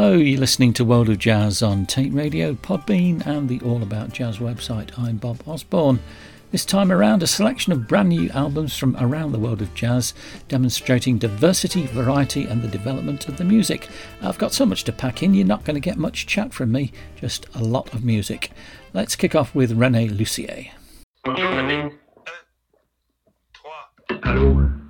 Hello, you're listening to World of Jazz on Tate Radio, Podbean, and the All About Jazz website. I'm Bob Osborne. This time around, a selection of brand new albums from around the world of jazz, demonstrating diversity, variety, and the development of the music. I've got so much to pack in, you're not going to get much chat from me, just a lot of music. Let's kick off with René Lussier. Hello.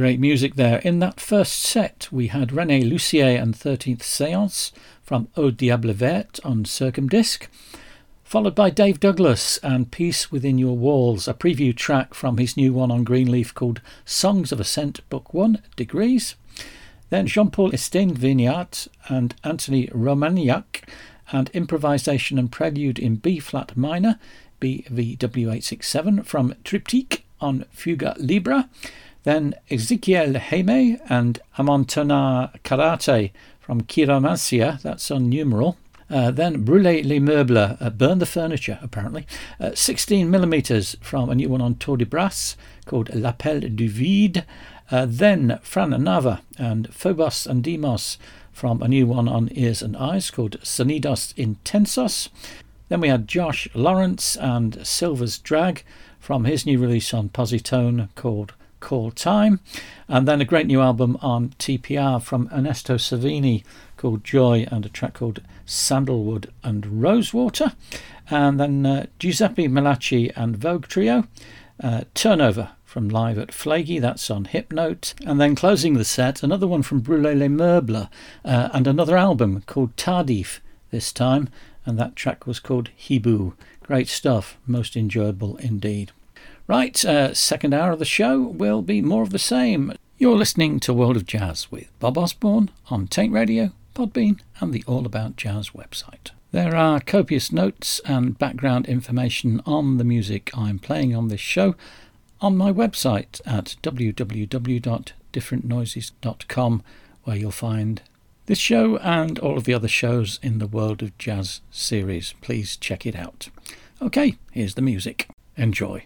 Great music there. In that first set, we had René Lussier and 13th Seance from Au Diable Vert on Circumdisc, followed by Dave Douglas and Peace Within Your Walls, a preview track from his new one on Greenleaf called Songs of Ascent Book 1 Degrees. Then Jean Paul Estiévenart and Anthony Romaniuk and Improvisation and Prelude in B flat minor, BWV867 from Triptyque on Fuga Libra. Then Ezekiel Heme and Amontona Karate from Chiromancia, that's on numeral. Uh, then Brûler les Meubles, uh, Burn the Furniture, apparently. Uh, 16 millimeters from a new one on Tour de Bras called L'Appel du Vide. Uh, then Fran Nava and Phobos and Deimos from a new one on Ears and Eyes called Sonidos Intensos. Then we had Josh Lawrence and Silver's Drag from his new release on Positone called Call Time, and then a great new album on TPR from Ernesto Savini called Joy and a track called Sandalwood and Rosewater, and then uh, Giuseppe Millaci and Vogue Trio, uh, Turnover from Live at Flagey, that's on Hypnote, and then closing the set, another one from Brûler les Meubles, uh, and another album called Tardif this time, and that track was called Hibu. Great stuff, most enjoyable indeed. Right, uh, second hour of the show will be more of the same. You're listening to World of Jazz with Bob Osborne on Taint Radio, Podbean, and the All About Jazz website. There are copious notes and background information on the music I'm playing on this show on my website at www.differentnoises.com, where you'll find this show and all of the other shows in the World of Jazz series. Please check it out. Okay, here's the music. Enjoy.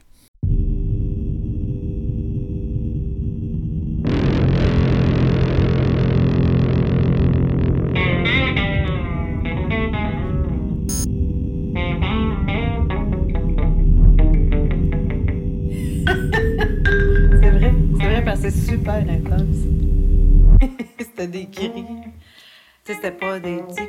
C'est super intense. C'était des cris. C'était pas des. C'était.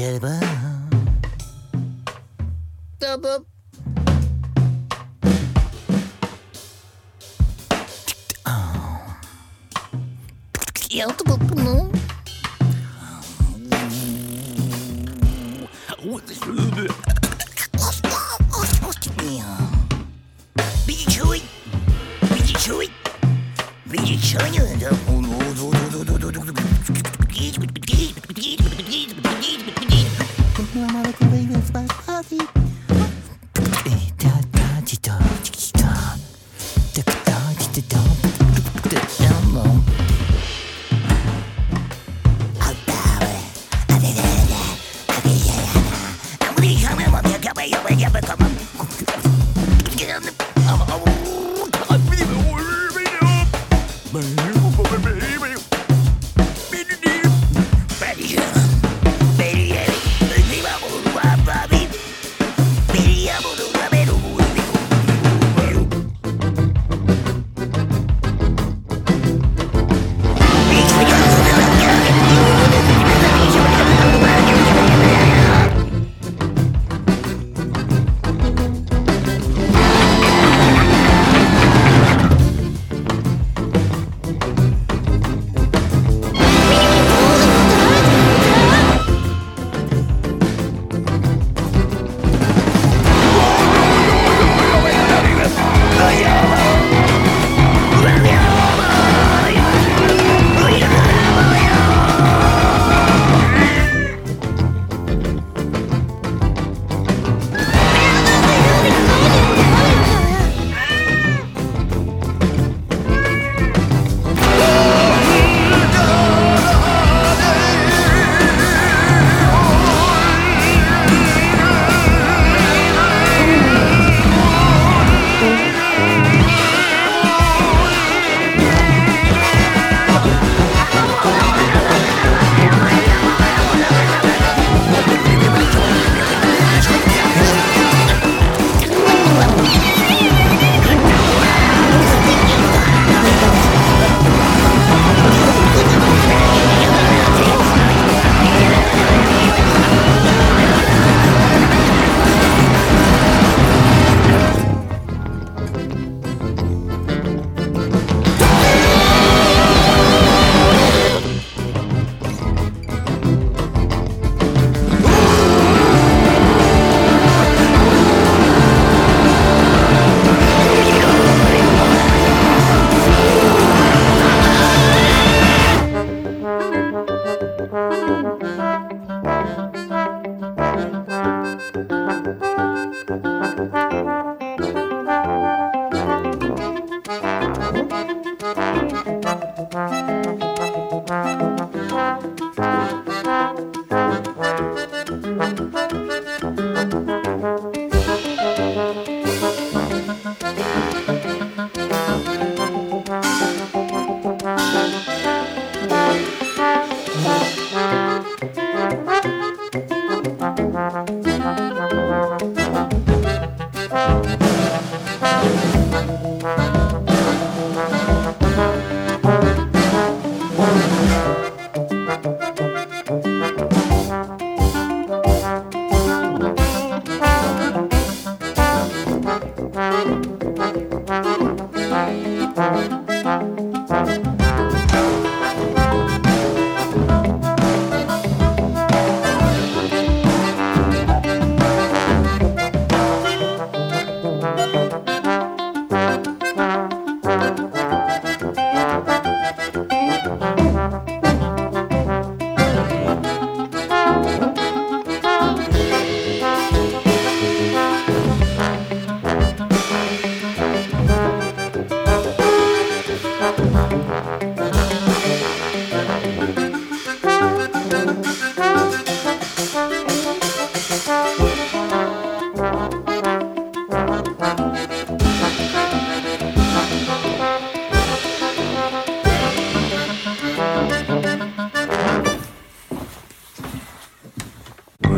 Shabba.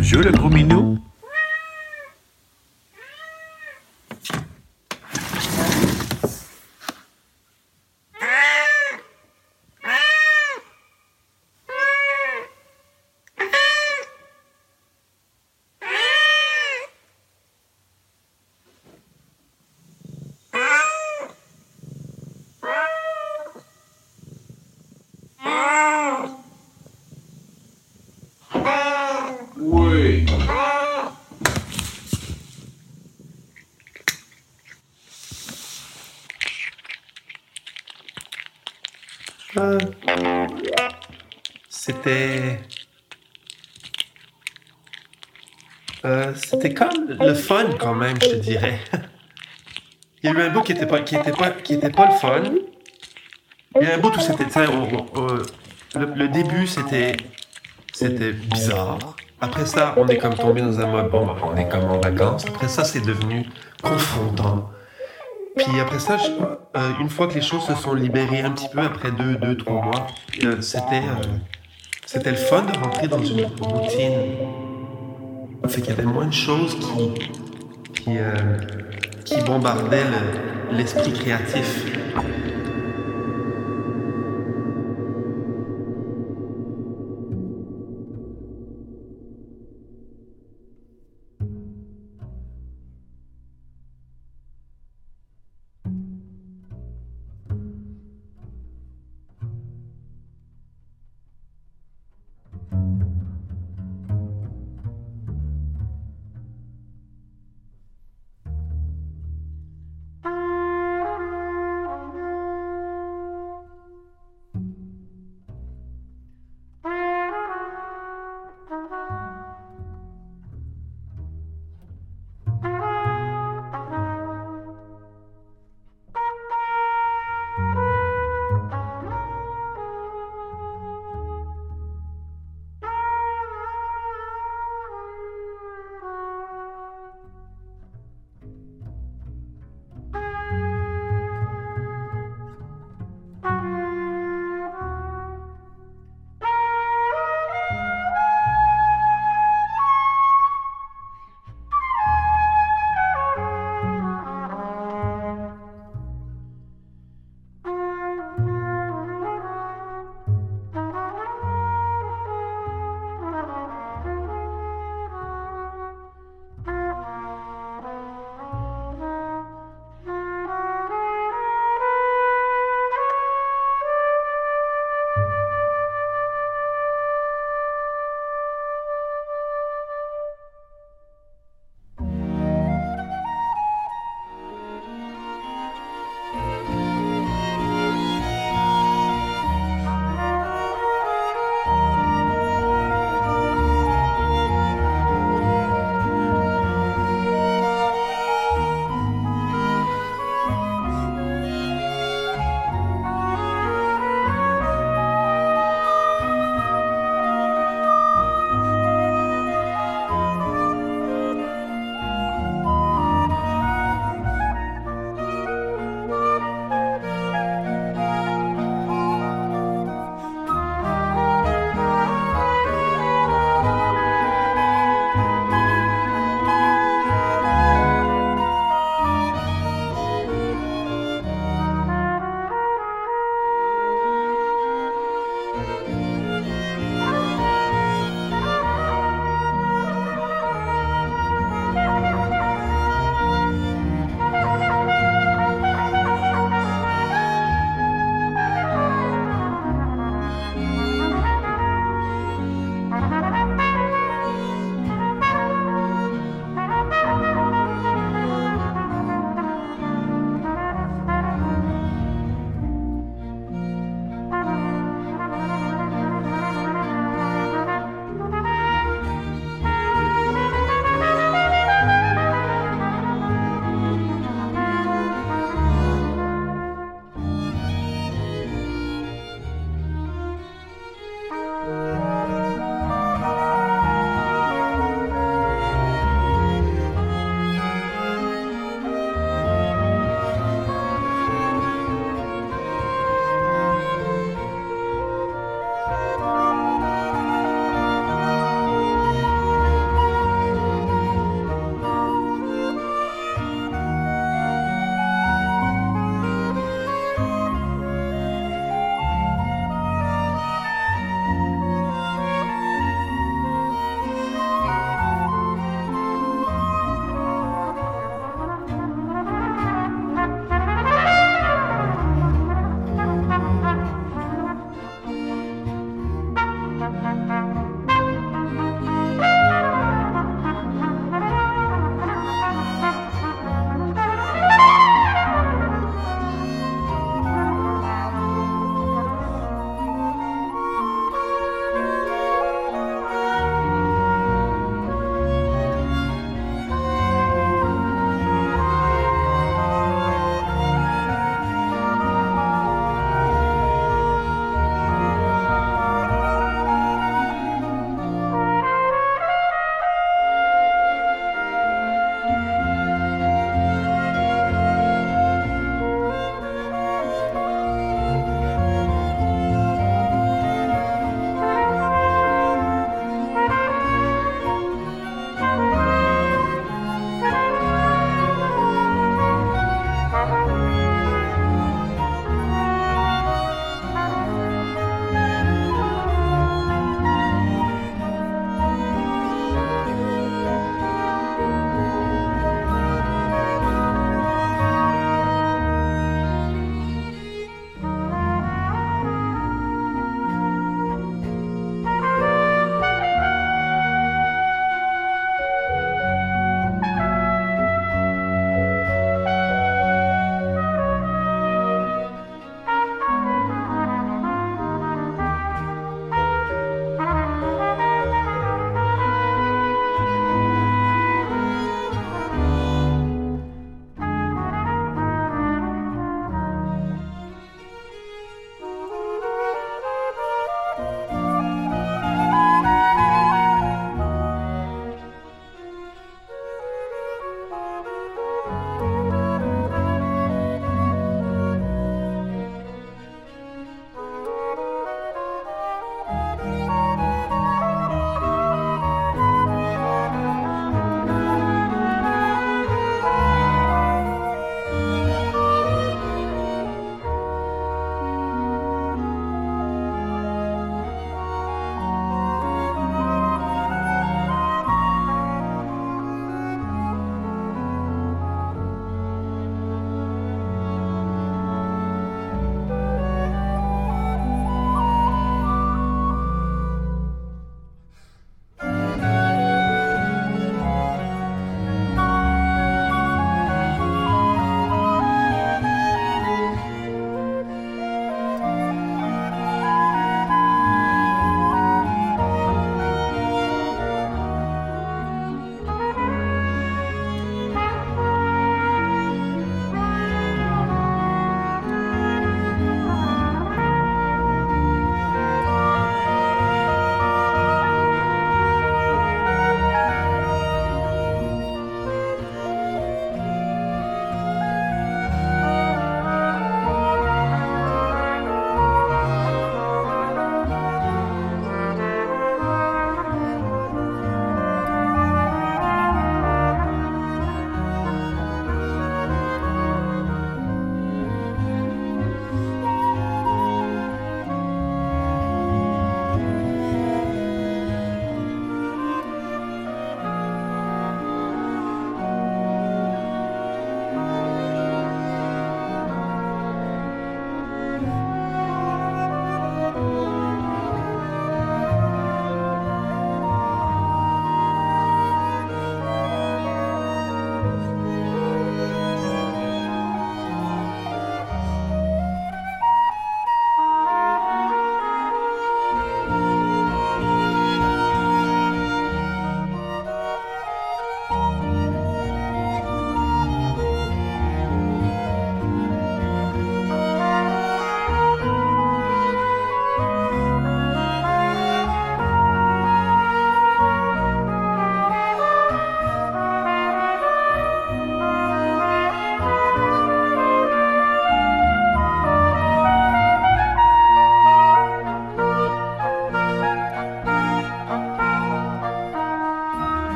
Bonjour le gros minou. Le fun quand même, je te dirais. Il y a eu un bout qui était pas, pas, pas le fun. Il y a un bout où c'était, le, le début c'était, bizarre. Après ça, on est comme tombé dans un mode, bon, ben, on est comme en vacances. Après ça, c'est devenu confrontant. Puis après ça, euh, une fois que les choses se sont libérées un petit peu, après deux, deux trois mois, euh, c'était, euh, c'était le fun de rentrer dans une routine. Fait qu'il y avait moins de choses qui, qui, euh, bombardaient le- l'esprit créatif.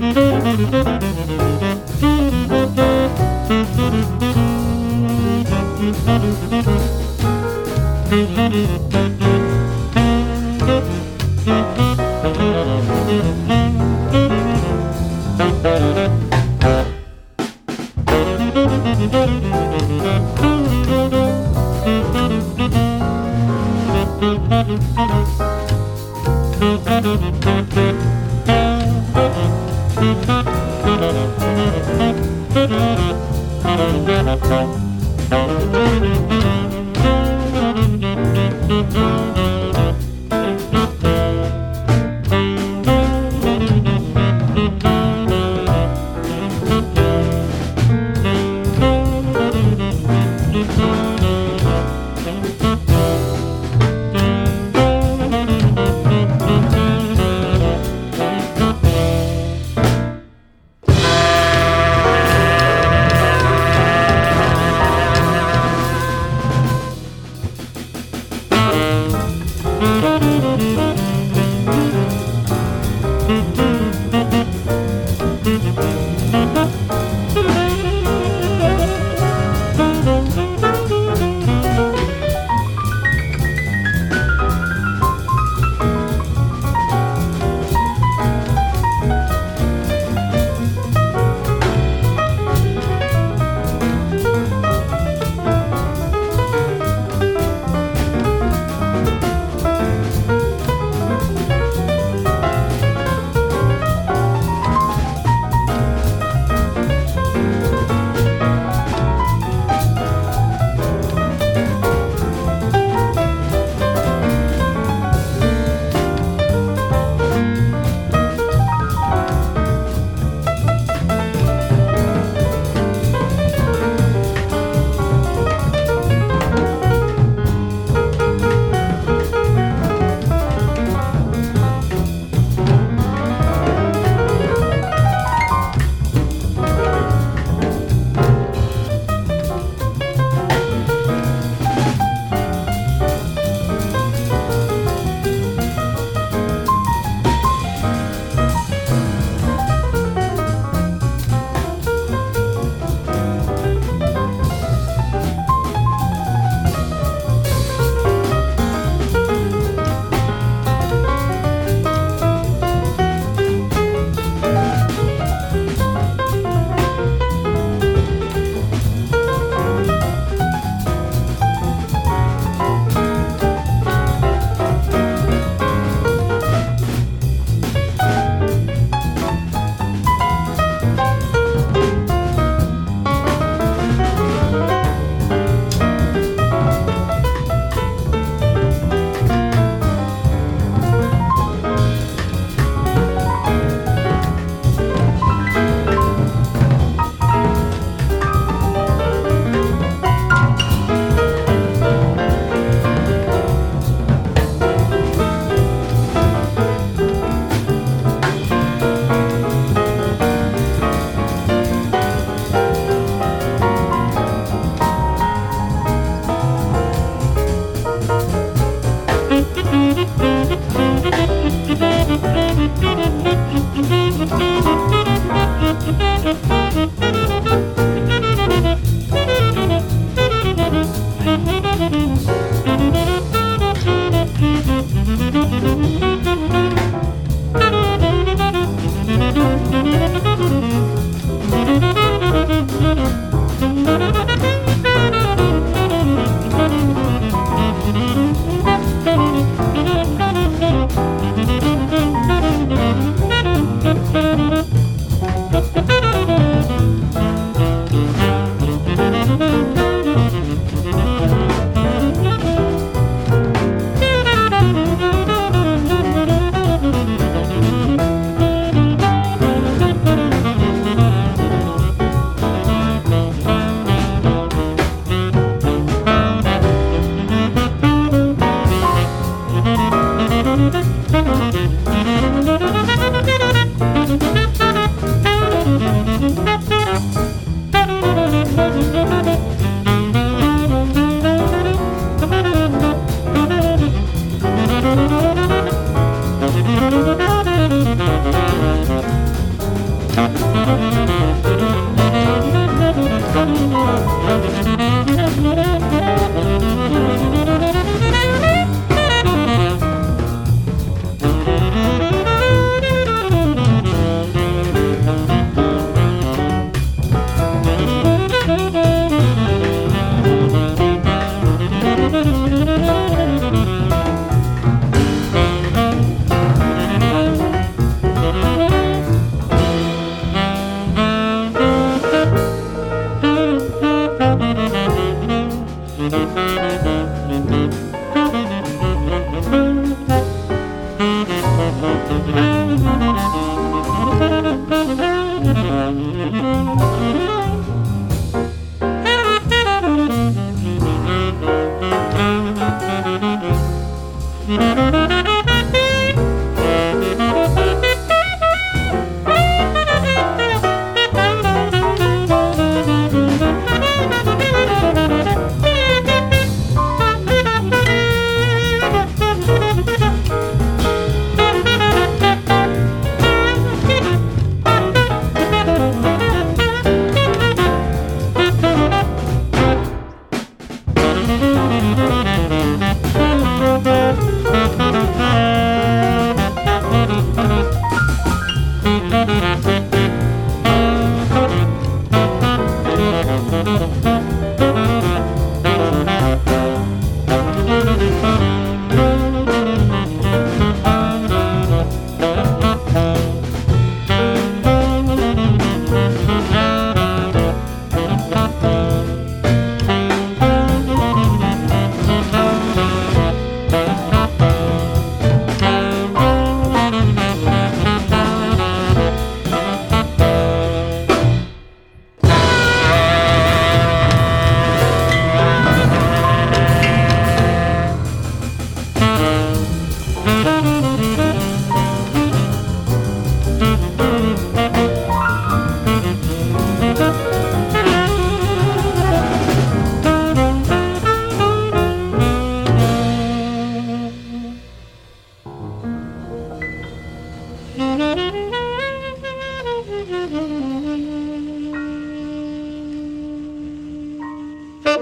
Thank you.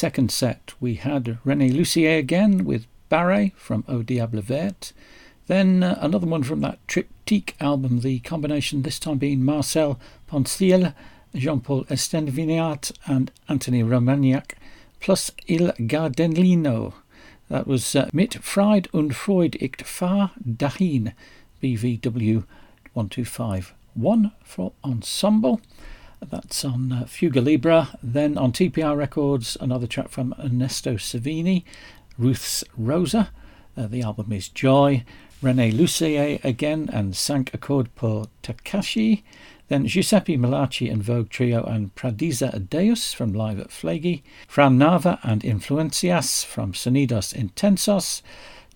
second set, we had René Lussier again with Barre from Au Diable Vert. Then uh, another one from that Triptyque album, the combination this time being Marcel Ponseele, Jean Paul Estiévenart, and Anthony Romagnac, plus Il Gardellino. That was uh, Mit Freud und Freud ich fahr dahin, BWV 1251 for ensemble. That's on uh, Fuga Libera. Then on TPR Records, another track from Ernesto Savini, Ruth's Rosa. Uh, the album is Joy. René Lussier again and Cinq Accord por Takashi. Then Giuseppe Millaci and Vogue Trio and Pradiza Deus from Live at Flagey. Fran Nava and Influencias from Sonidos Intensos.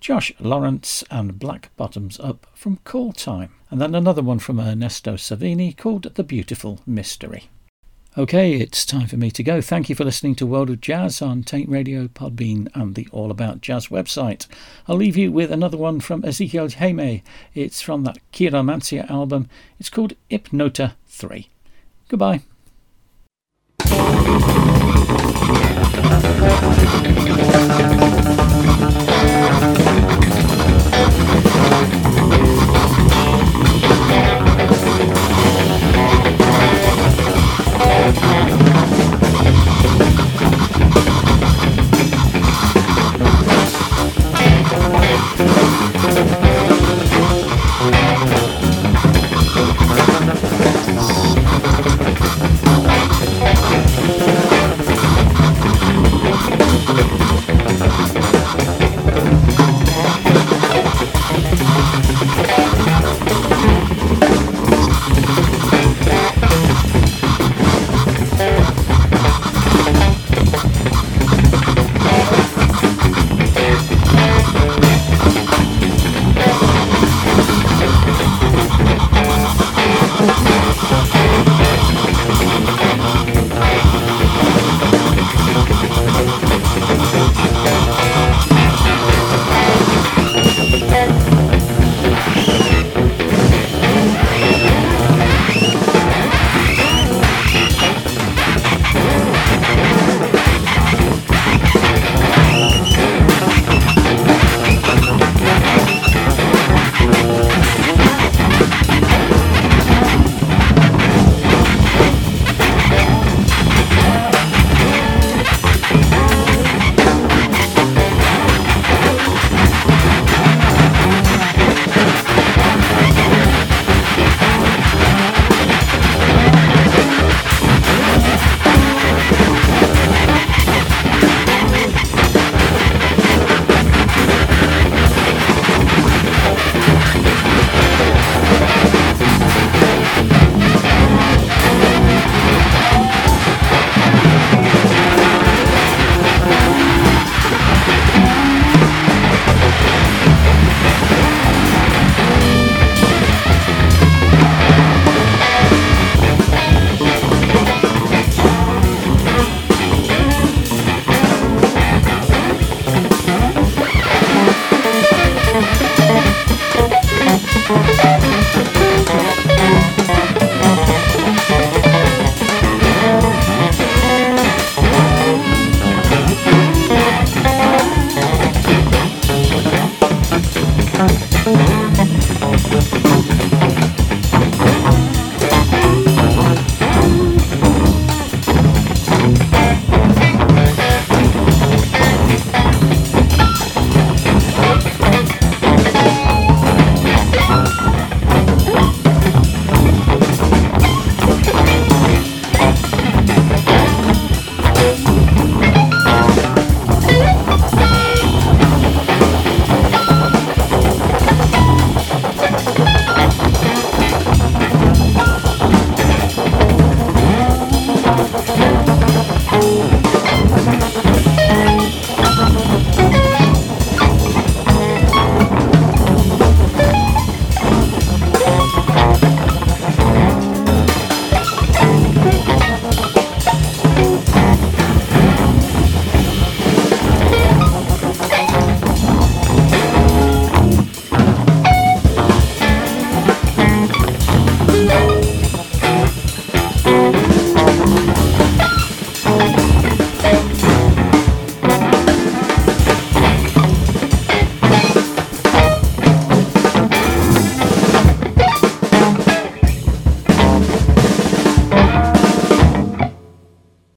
Josh Lawrence and Black Bottoms Up from Call Time and then another one from Ernesto Savini called The Beautiful Mystery. Okay, it's time for me to go. Thank you for listening to World of Jazz on Taint Radio, Podbean, and the All About Jazz website. I'll leave you with another one from Ezekiel Jaime. It's from that Chiromancia album. It's called Hypnote 3. Goodbye.